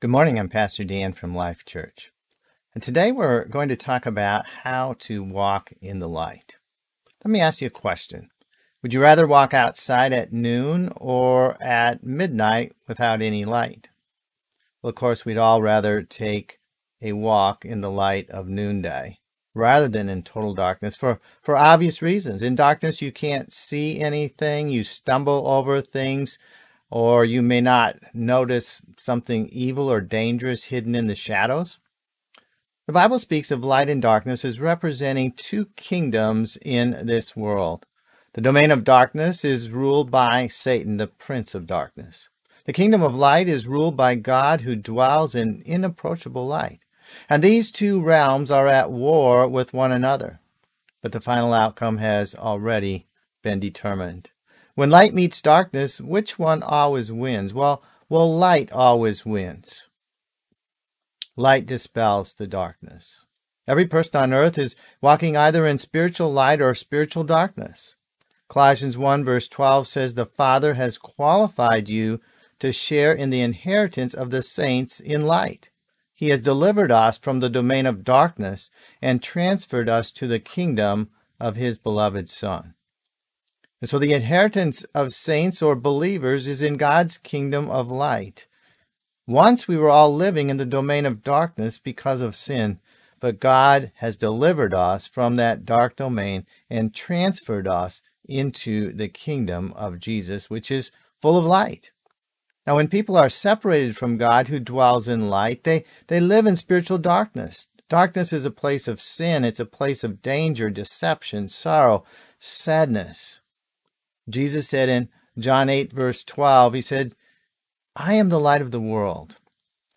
Good morning. I'm Pastor Dan from Life Church. And today we're going to talk about how to walk in the light. Let me ask you a question. Would you rather walk outside at noon or at midnight without any light? Well, of course, we'd all rather take a walk in the light of noonday rather than in total darkness for, for obvious reasons. In darkness, you can't see anything, you stumble over things, or you may not notice something evil or dangerous hidden in the shadows. The Bible speaks of light and darkness as representing two kingdoms in this world. The domain of darkness is ruled by Satan, the prince of darkness. The kingdom of light is ruled by God who dwells in inapproachable light. And these two realms are at war with one another. But the final outcome has already been determined. When light meets darkness, which one always wins? Well, well, light always wins. Light dispels the darkness. Every person on earth is walking either in spiritual light or spiritual darkness. Colossians 1 verse 12 says, The Father has qualified you to share in the inheritance of the saints in light. He has delivered us from the domain of darkness and transferred us to the kingdom of His beloved Son. And so the inheritance of saints or believers is in God's kingdom of light. Once we were all living in the domain of darkness because of sin, but God has delivered us from that dark domain and transferred us into the kingdom of Jesus, which is full of light. Now, when people are separated from God who dwells in light, they, they live in spiritual darkness. Darkness is a place of sin. It's a place of danger, deception, sorrow, sadness. Jesus said in John 8, verse 12, He said, I am the light of the world.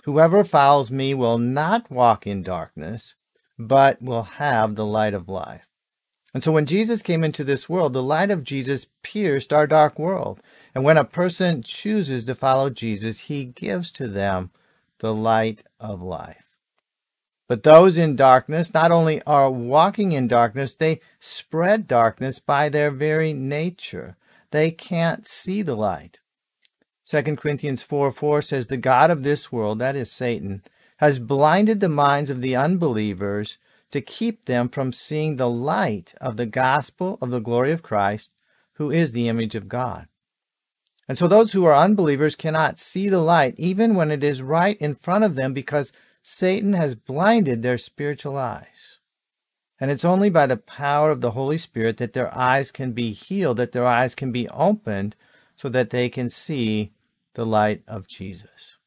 Whoever follows me will not walk in darkness, but will have the light of life. And so when Jesus came into this world, the light of Jesus pierced our dark world. And when a person chooses to follow Jesus, he gives to them the light of life. But those in darkness not only are walking in darkness, they spread darkness by their very nature. They can't see the light. 2 Corinthians 4 4 says, The God of this world, that is Satan, has blinded the minds of the unbelievers to keep them from seeing the light of the gospel of the glory of Christ, who is the image of God. And so those who are unbelievers cannot see the light even when it is right in front of them because Satan has blinded their spiritual eyes. And it's only by the power of the Holy Spirit that their eyes can be healed, that their eyes can be opened so that they can see the light of Jesus.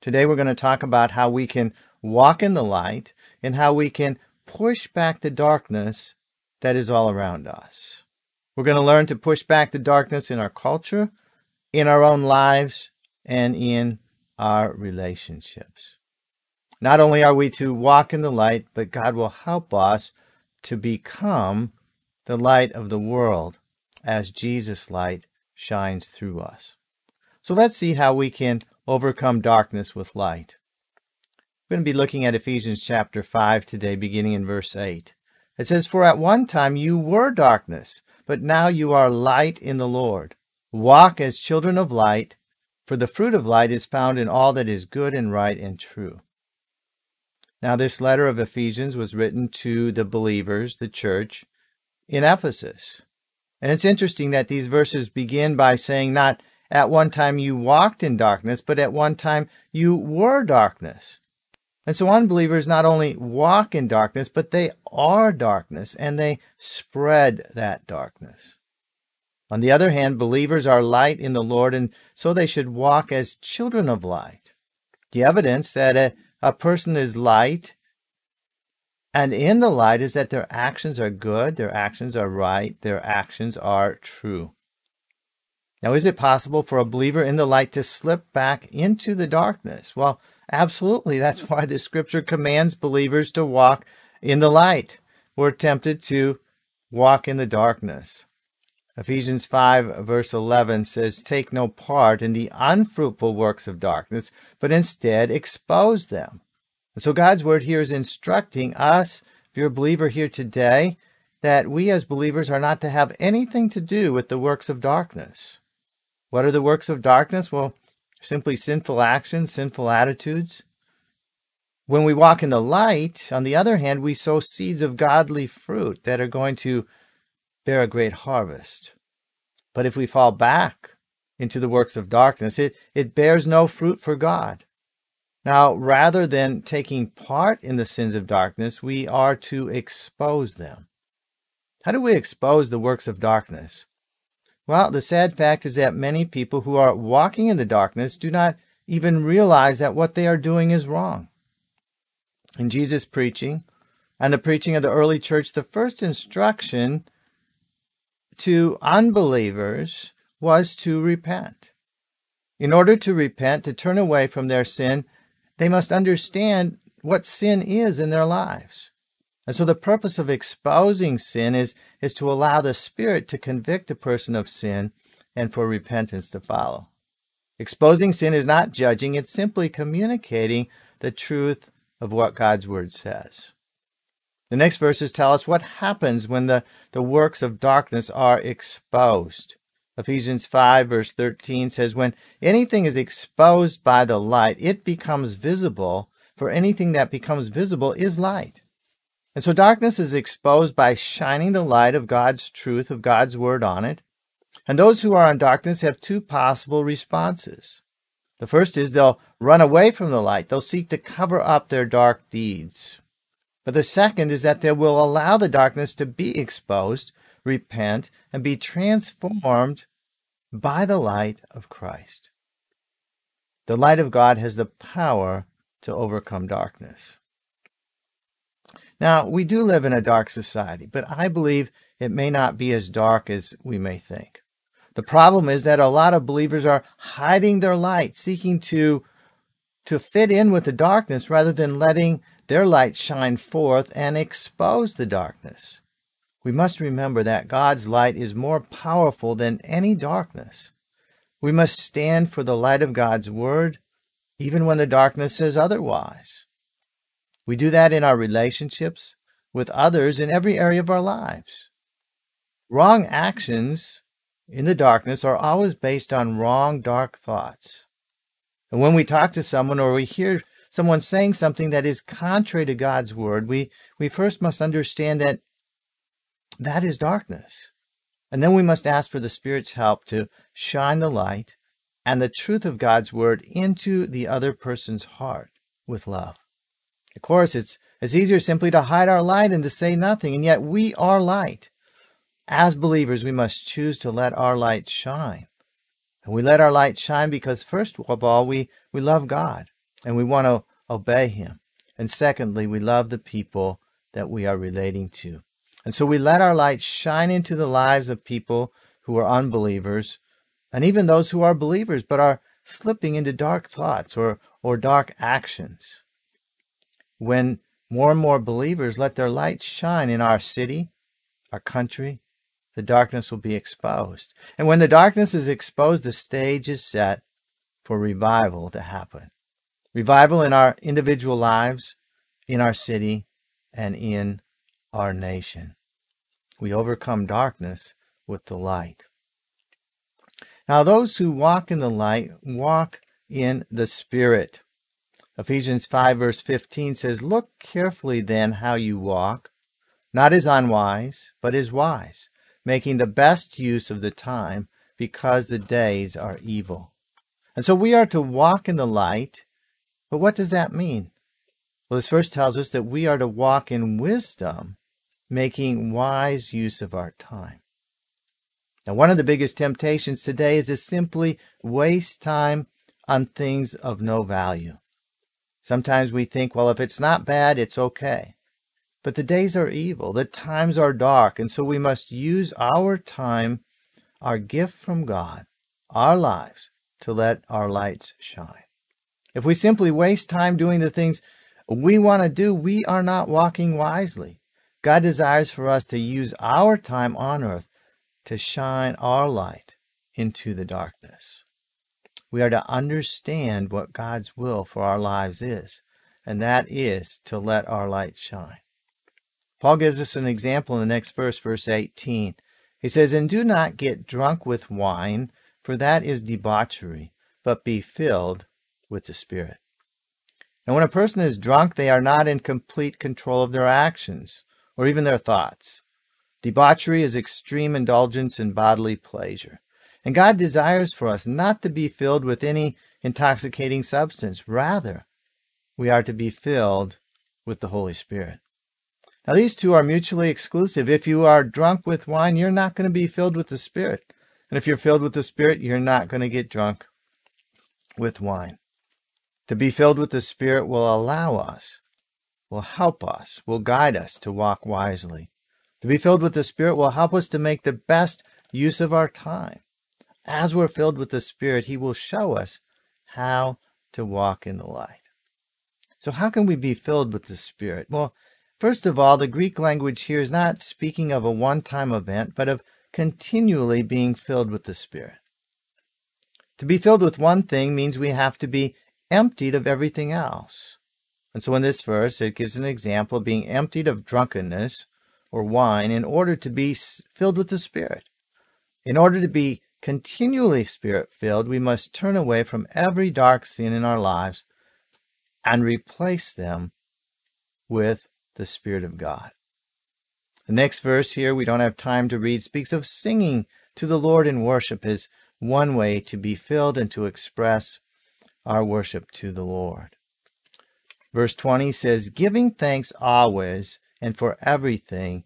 Today we're going to talk about how we can walk in the light and how we can push back the darkness that is all around us. We're going to learn to push back the darkness in our culture, in our own lives, and in our relationships. Not only are we to walk in the light, but God will help us to become the light of the world as Jesus' light shines through us. So let's see how we can overcome darkness with light. We're going to be looking at Ephesians chapter 5 today, beginning in verse 8. It says, For at one time you were darkness, but now you are light in the Lord. Walk as children of light, for the fruit of light is found in all that is good and right and true. Now, this letter of Ephesians was written to the believers, the church, in Ephesus. And it's interesting that these verses begin by saying, not at one time you walked in darkness, but at one time you were darkness. And so unbelievers not only walk in darkness, but they are darkness and they spread that darkness. On the other hand, believers are light in the Lord, and so they should walk as children of light. The evidence that a, a person is light and in the light is that their actions are good, their actions are right, their actions are true. Now, is it possible for a believer in the light to slip back into the darkness? Well, absolutely. That's why the scripture commands believers to walk in the light. We're tempted to walk in the darkness. Ephesians 5 verse 11 says, Take no part in the unfruitful works of darkness, but instead expose them. And so God's word here is instructing us, if you're a believer here today, that we as believers are not to have anything to do with the works of darkness. What are the works of darkness? Well, simply sinful actions, sinful attitudes. When we walk in the light, on the other hand, we sow seeds of godly fruit that are going to bear a great harvest. But if we fall back into the works of darkness, it, it bears no fruit for God. Now, rather than taking part in the sins of darkness, we are to expose them. How do we expose the works of darkness? Well, the sad fact is that many people who are walking in the darkness do not even realize that what they are doing is wrong. In Jesus' preaching and the preaching of the early church, the first instruction to unbelievers was to repent. In order to repent, to turn away from their sin, they must understand what sin is in their lives. And so the purpose of exposing sin is, is to allow the Spirit to convict a person of sin and for repentance to follow. Exposing sin is not judging, it's simply communicating the truth of what God's Word says. The next verses tell us what happens when the, the works of darkness are exposed. Ephesians 5 verse 13 says, When anything is exposed by the light, it becomes visible, for anything that becomes visible is light. And so darkness is exposed by shining the light of God's truth, of God's word on it. And those who are in darkness have two possible responses. The first is they'll run away from the light. They'll seek to cover up their dark deeds. But the second is that they will allow the darkness to be exposed, repent, and be transformed by the light of Christ. The light of God has the power to overcome darkness. Now, we do live in a dark society, but I believe it may not be as dark as we may think. The problem is that a lot of believers are hiding their light, seeking to, to fit in with the darkness rather than letting their light shine forth and expose the darkness. We must remember that God's light is more powerful than any darkness. We must stand for the light of God's word, even when the darkness says otherwise. We do that in our relationships with others in every area of our lives. Wrong actions in the darkness are always based on wrong, dark thoughts. And when we talk to someone or we hear someone saying something that is contrary to God's word, we, we first must understand that that is darkness. And then we must ask for the Spirit's help to shine the light and the truth of God's word into the other person's heart with love. Of course, it's, it's easier simply to hide our light and to say nothing, and yet we are light. As believers, we must choose to let our light shine. And we let our light shine because, first of all, we, we love God and we want to obey Him. And secondly, we love the people that we are relating to. And so we let our light shine into the lives of people who are unbelievers and even those who are believers but are slipping into dark thoughts or, or dark actions. When more and more believers let their light shine in our city, our country, the darkness will be exposed. And when the darkness is exposed, the stage is set for revival to happen. Revival in our individual lives, in our city, and in our nation. We overcome darkness with the light. Now, those who walk in the light walk in the Spirit. Ephesians 5, verse 15 says, Look carefully then how you walk, not as unwise, but as wise, making the best use of the time, because the days are evil. And so we are to walk in the light. But what does that mean? Well, this verse tells us that we are to walk in wisdom making wise use of our time. Now, one of the biggest temptations today is to simply waste time on things of no value. Sometimes we think, well, if it's not bad, it's okay. But the days are evil, the times are dark, and so we must use our time, our gift from God, our lives, to let our lights shine. If we simply waste time doing the things we want to do, we are not walking wisely. God desires for us to use our time on earth to shine our light into the darkness. We are to understand what God's will for our lives is, and that is to let our light shine. Paul gives us an example in the next verse, verse 18. He says, And do not get drunk with wine, for that is debauchery, but be filled with the Spirit. And when a person is drunk, they are not in complete control of their actions or even their thoughts. Debauchery is extreme indulgence in bodily pleasure. And God desires for us not to be filled with any intoxicating substance. Rather, we are to be filled with the Holy Spirit. Now, these two are mutually exclusive. If you are drunk with wine, you're not going to be filled with the Spirit. And if you're filled with the Spirit, you're not going to get drunk with wine. To be filled with the Spirit will allow us, will help us, will guide us to walk wisely. To be filled with the Spirit will help us to make the best use of our time. As we're filled with the Spirit, He will show us how to walk in the light. So, how can we be filled with the Spirit? Well, first of all, the Greek language here is not speaking of a one time event, but of continually being filled with the Spirit. To be filled with one thing means we have to be emptied of everything else. And so in this verse, it gives an example of being emptied of drunkenness or wine in order to be filled with the Spirit. In order to be continually Spirit filled, we must turn away from every dark sin in our lives and replace them with the Spirit of God. The next verse here, we don't have time to read, speaks of singing to the Lord in worship as one way to be filled and to express our worship to the Lord. Verse 20 says, Giving thanks always and for everything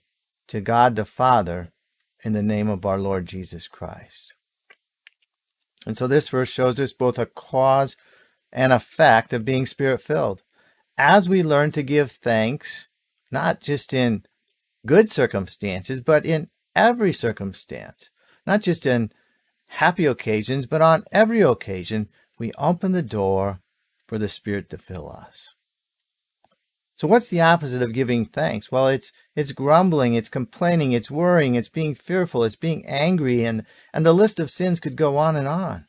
to God the Father in the name of our Lord Jesus Christ. And so this verse shows us both a cause and effect of being spirit filled. As we learn to give thanks, not just in good circumstances, but in every circumstance, not just in happy occasions, but on every occasion, we open the door for the Spirit to fill us. So what's the opposite of giving thanks? Well, it's it's grumbling, it's complaining, it's worrying, it's being fearful, it's being angry, and, and the list of sins could go on and on.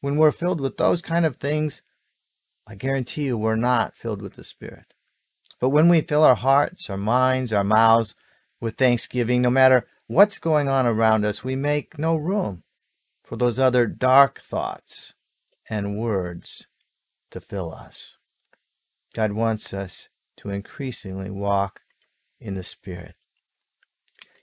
When we're filled with those kind of things, I guarantee you we're not filled with the Spirit. But when we fill our hearts, our minds, our mouths with thanksgiving, no matter what's going on around us, we make no room for those other dark thoughts and words to fill us. God wants us to increasingly walk in the Spirit.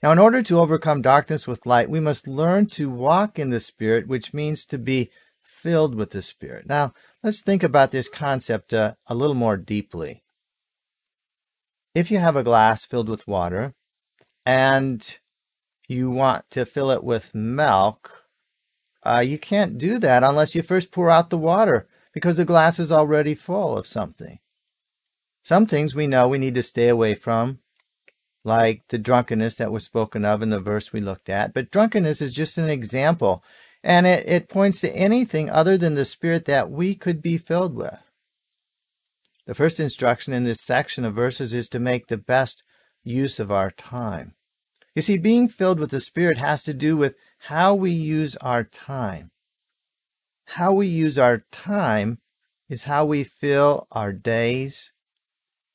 Now, in order to overcome darkness with light, we must learn to walk in the Spirit, which means to be filled with the Spirit. Now, let's think about this concept uh, a little more deeply. If you have a glass filled with water and you want to fill it with milk, uh, you can't do that unless you first pour out the water because the glass is already full of something. Some things we know we need to stay away from, like the drunkenness that was spoken of in the verse we looked at. But drunkenness is just an example, and it, it points to anything other than the spirit that we could be filled with. The first instruction in this section of verses is to make the best use of our time. You see, being filled with the Spirit has to do with how we use our time. How we use our time is how we fill our days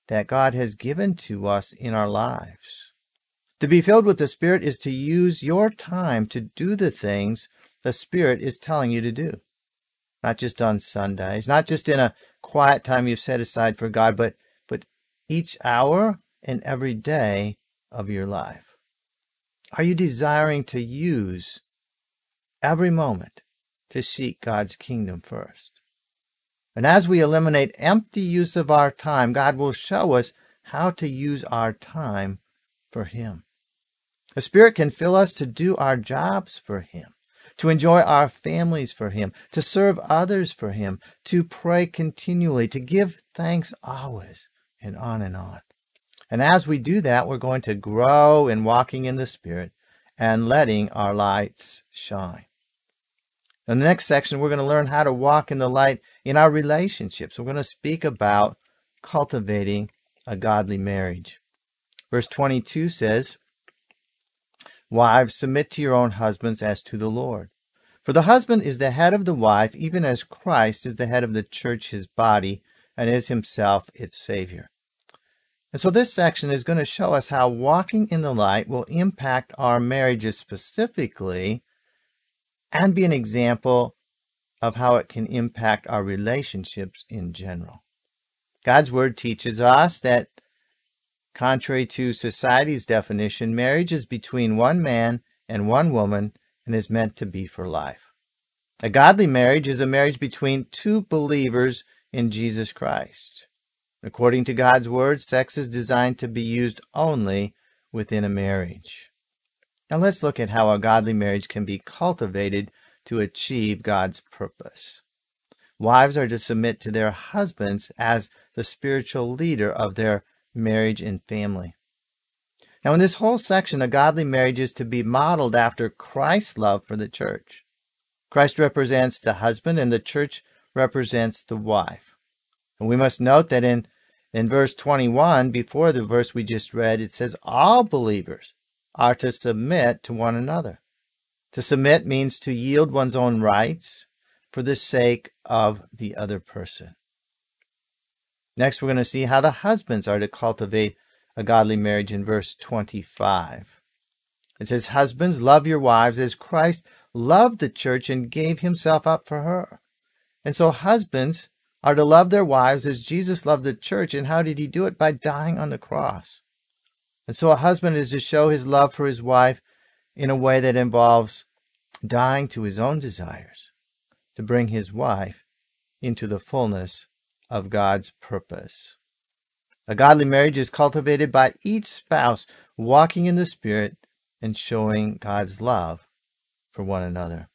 that God has given to us in our lives. To be filled with the Spirit is to use your time to do the things the Spirit is telling you to do. Not just on Sundays, not just in a quiet time you've set aside for God, but, but each hour and every day of your life? Are you desiring to use every moment to seek God's kingdom first? And as we eliminate empty use of our time, God will show us how to use our time for Him. The Spirit can fill us to do our jobs for Him to enjoy our families for Him, to serve others for Him, to pray continually, to give thanks always, and on and on. And as we do that, we're going to grow in walking in the Spirit and letting our lights shine. In the next section, we're going to learn how to walk in the light in our relationships. We're going to speak about cultivating a godly marriage. Verse 22 says, Wives, submit to your own husbands as to the Lord. For the husband is the head of the wife, even as Christ is the head of the church, his body, and is himself its Savior. And so this section is going to show us how walking in the light will impact our marriages specifically and be an example of how it can impact our relationships in general. God's Word teaches us that, contrary to society's definition, marriage is between one man and one woman and is meant to be for life. A godly marriage is a marriage between two believers in Jesus Christ. According to God's Word, sex is designed to be used only within a marriage. Now let's look at how a godly marriage can be cultivated to achieve God's purpose. Wives are to submit to their husbands as the spiritual leader of their marriage and family. Now, in this whole section, a godly marriage is to be modeled after Christ's love for the church. Christ represents the husband, and the church represents the wife. And we must note that in, in verse 21, before the verse we just read, it says all believers are to submit to one another. To submit means to yield one's own rights for the sake of the other person. Next, we're going to see how the husbands are to cultivate a godly marriage in verse 25. It says, Husbands, love your wives as Christ loved the church and gave himself up for her. And so, husbands are to love their wives as Jesus loved the church. And how did he do it? By dying on the cross. And so, a husband is to show his love for his wife in a way that involves dying to his own desires to bring his wife into the fullness of God's purpose. A godly marriage is cultivated by each spouse walking in the Spirit and showing God's love for one another.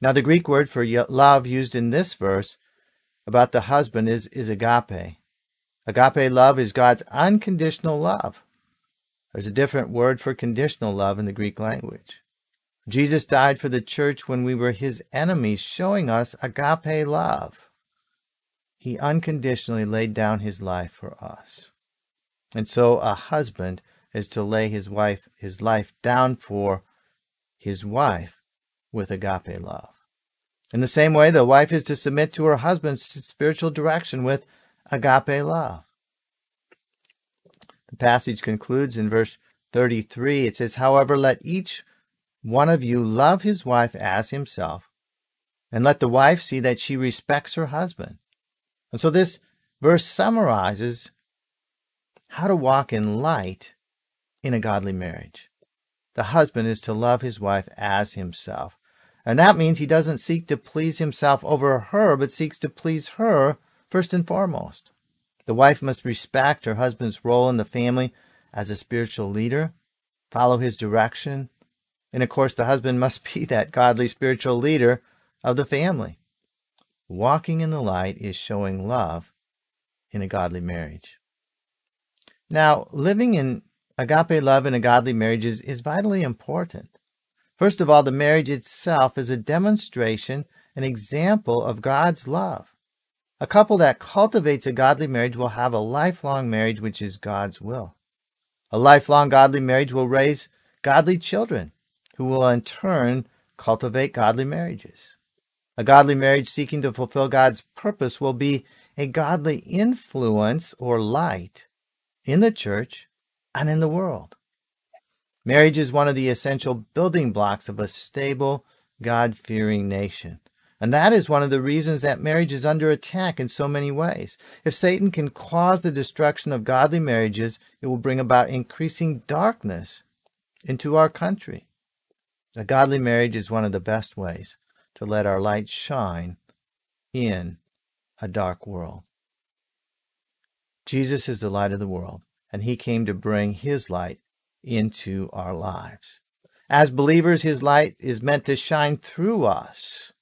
Now, the Greek word for love used in this verse about the husband is, is agape. Agape love is God's unconditional love. There's a different word for conditional love in the Greek language. Jesus died for the church when we were his enemies, showing us agape love. He unconditionally laid down his life for us. And so a husband is to lay his wife his life down for his wife with agape love. In the same way, the wife is to submit to her husband's spiritual direction with agape love. The passage concludes in verse 33. It says, However, let each one of you love his wife as himself, and let the wife see that she respects her husband. And so this verse summarizes how to walk in light in a godly marriage. The husband is to love his wife as himself. And that means he doesn't seek to please himself over her, but seeks to please her first and foremost. The wife must respect her husband's role in the family as a spiritual leader, follow his direction, and of course, the husband must be that godly spiritual leader of the family. Walking in the light is showing love in a godly marriage. Now, living in agape love in a godly marriage is, is vitally important. First of all, the marriage itself is a demonstration, an example of God's love. A couple that cultivates a godly marriage will have a lifelong marriage, which is God's will. A lifelong godly marriage will raise godly children who will in turn cultivate godly marriages. A godly marriage seeking to fulfill God's purpose will be a godly influence or light in the church and in the world. Marriage is one of the essential building blocks of a stable, God fearing nation. And that is one of the reasons that marriage is under attack in so many ways. If Satan can cause the destruction of godly marriages, it will bring about increasing darkness into our country. A godly marriage is one of the best ways to let our light shine in a dark world. Jesus is the light of the world, and he came to bring his light into our lives. As believers, his light is meant to shine through us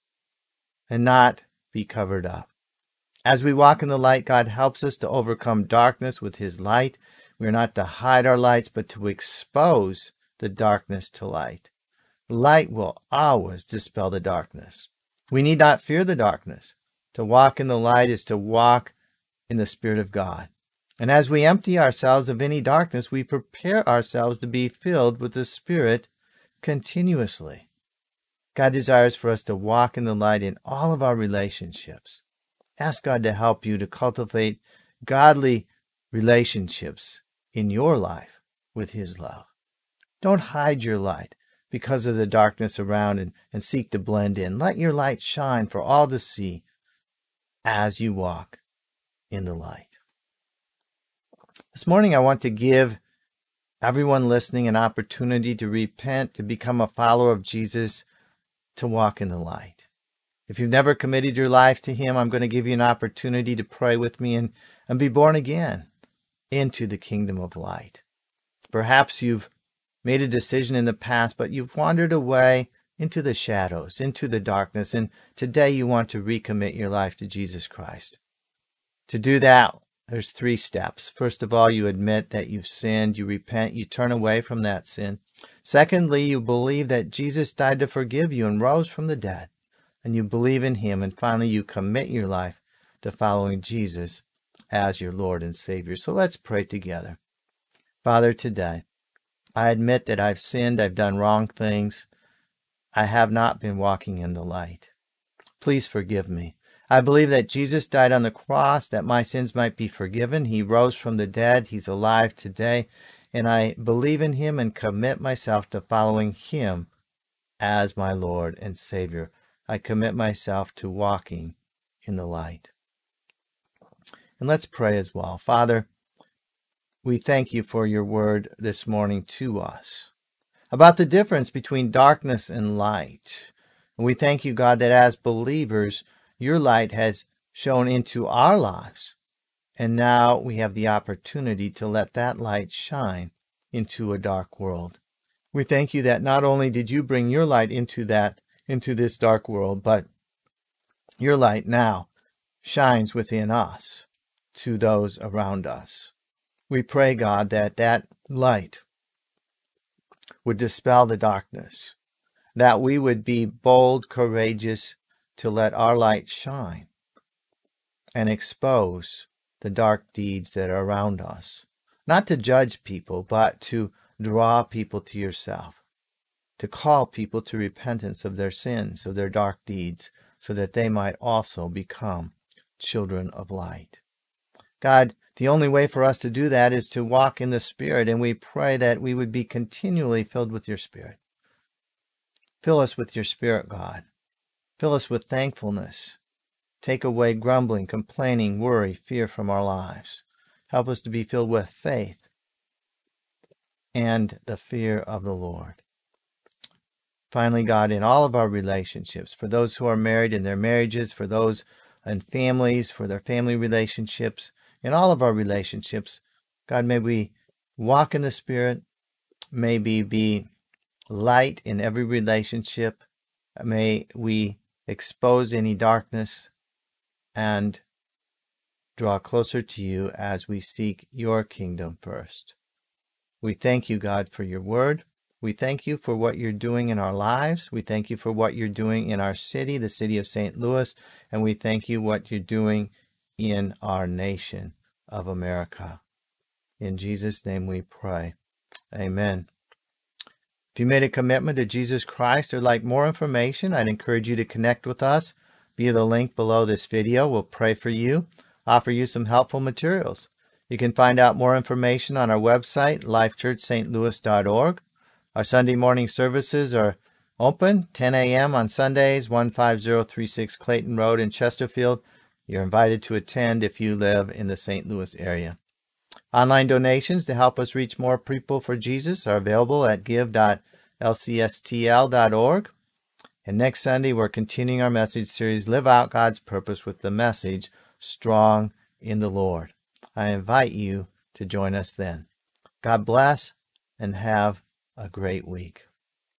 and not be covered up. As we walk in the light, God helps us to overcome darkness with His light. We are not to hide our lights, but to expose the darkness to light. Light will always dispel the darkness. We need not fear the darkness. To walk in the light is to walk in the Spirit of God. And as we empty ourselves of any darkness, we prepare ourselves to be filled with the Spirit continuously. God desires for us to walk in the light in all of our relationships. Ask God to help you to cultivate godly relationships in your life with His love. Don't hide your light because of the darkness around and, and seek to blend in. Let your light shine for all to see as you walk in the light. This morning, I want to give everyone listening an opportunity to repent, to become a follower of Jesus, to walk in the light. If you've never committed your life to Him, I'm going to give you an opportunity to pray with me and, and be born again into the kingdom of light. Perhaps you've made a decision in the past, but you've wandered away into the shadows, into the darkness, and today you want to recommit your life to Jesus Christ. To do that, there's three steps. First of all, you admit that you've sinned, you repent, you turn away from that sin. Secondly, you believe that Jesus died to forgive you and rose from the dead, and you believe in him. And finally, you commit your life to following Jesus as your Lord and Savior. So let's pray together. Father, today, I admit that I've sinned, I've done wrong things. I have not been walking in the light. Please forgive me. I believe that Jesus died on the cross that my sins might be forgiven. He rose from the dead. He's alive today. And I believe in him and commit myself to following him as my Lord and Savior. I commit myself to walking in the light. And let's pray as well. Father, we thank you for your word this morning to us about the difference between darkness and light. And we thank you, God, that as believers, your light has shone into our lives. And now we have the opportunity to let that light shine into a dark world. We thank you that not only did you bring your light into that, into this dark world, but your light now shines within us to those around us. We pray, God, that that light would dispel the darkness, that we would be bold, courageous to let our light shine and expose the dark deeds that are around us. Not to judge people, but to draw people to yourself, to call people to repentance of their sins, of their dark deeds, so that they might also become children of light. God, the only way for us to do that is to walk in the Spirit, and we pray that we would be continually filled with your Spirit. Fill us with your Spirit, God. Fill us with thankfulness. Take away grumbling, complaining, worry, fear from our lives. Help us to be filled with faith and the fear of the Lord. Finally, God, in all of our relationships, for those who are married in their marriages, for those in families, for their family relationships, in all of our relationships. God, may we walk in the Spirit. May we be light in every relationship. May we expose any darkness and draw closer to you as we seek your kingdom first. We thank you, God, for your word. We thank you for what you're doing in our lives. We thank you for what you're doing in our city, the city of St. Louis, and we thank you what you're doing in our nation of America. In Jesus' name we pray. Amen. If you made a commitment to Jesus Christ or like more information, I'd encourage you to connect with us via the link below this video. We'll pray for you, offer you some helpful materials. You can find out more information on our website, lifechurchstlouis.org. Our Sunday morning services are open 10 a.m. on Sundays, 15036 Clayton Road in Chesterfield. You're invited to attend if you live in the St. Louis area. Online donations to help us reach more people for Jesus are available at give.lcstl.org. And next Sunday, we're continuing our message series, Live Out God's Purpose, with the message, Strong in the Lord. I invite you to join us then. God bless and have a great week.